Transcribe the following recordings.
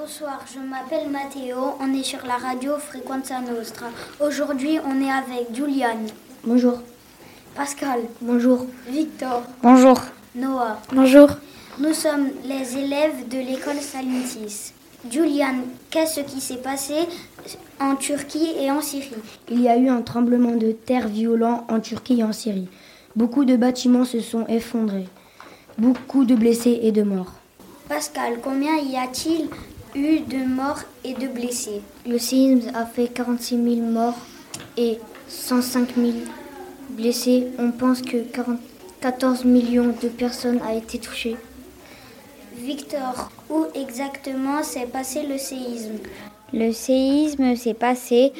Bonsoir, je m'appelle Mathéo, on est sur la radio Frequenza Nostra. Aujourd'hui, on est avec Juliane. Bonjour. Pascal. Bonjour. Victor. Bonjour. Noah. Bonjour. Nous sommes les élèves de l'école Salintis. Julian, qu'est-ce qui s'est passé en Turquie et en Syrie Il y a eu un tremblement de terre violent en Turquie et en Syrie. Beaucoup de bâtiments se sont effondrés. Beaucoup de blessés et de morts. Pascal, combien y a-t-il eu de morts et de blessés. Le séisme a fait 46 000 morts et 105 000 blessés. On pense que 14 millions de personnes ont été touchées. Victor, où exactement s'est passé le séisme Le séisme s'est passé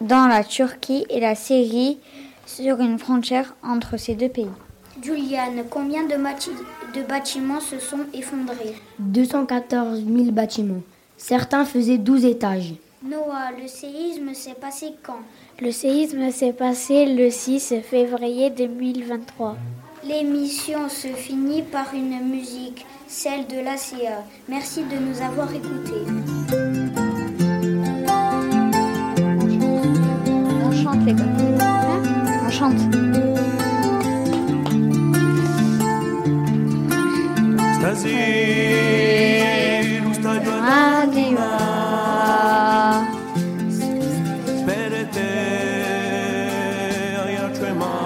dans la Turquie et la Syrie sur une frontière entre ces deux pays. Juliane, combien de, bâtiments se sont effondrés 214 000 bâtiments. Certains faisaient 12 étages. Noah, le séisme s'est passé quand Le séisme s'est passé le 6 février 2023. L'émission se finit par une musique, celle de l'ACA. Merci de nous avoir écoutés. Brasil está llorando Espérate Aia trema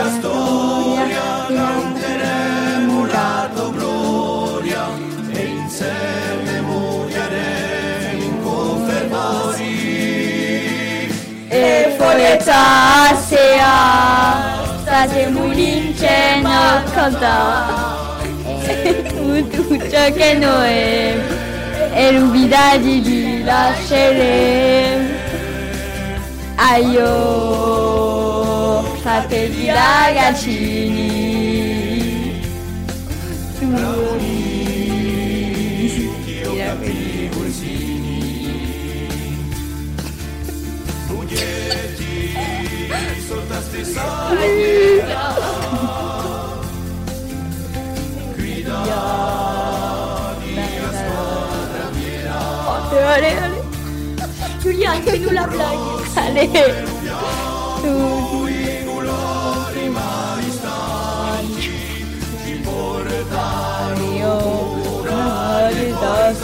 gloria, storia, canteremo la tua gloria e insieme moriaremo in confermori. E forza sea, saremo l'incenno a cantare. E tutto ciò che noi e l'ubidaggine lasceremo. Aio per i ragancini Bruni che ho capelli corsini Puglietti sotto a stessa Gridati la squadra viera Ale, ale Giulia, anche tu la plaghi Ale Tu,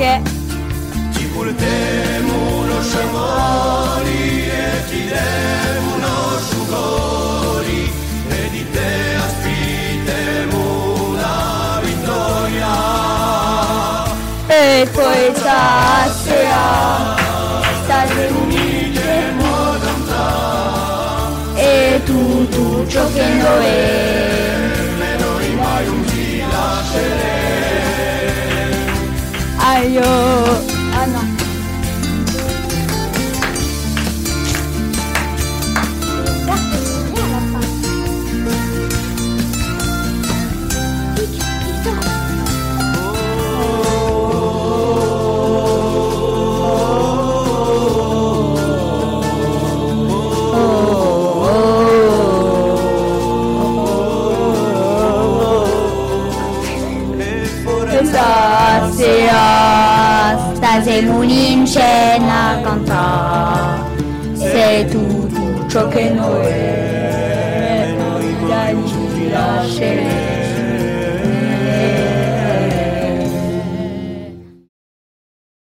perché ci portiamo uno sciamori e ti diamo uno sugori e di te aspettiamo la vittoria e poi stasera stasera unite e tu tu ciò che noi 가요 아나 안녕하세요. l'unim scena cantà, sei tu, tu ciò che noi, noi mai ci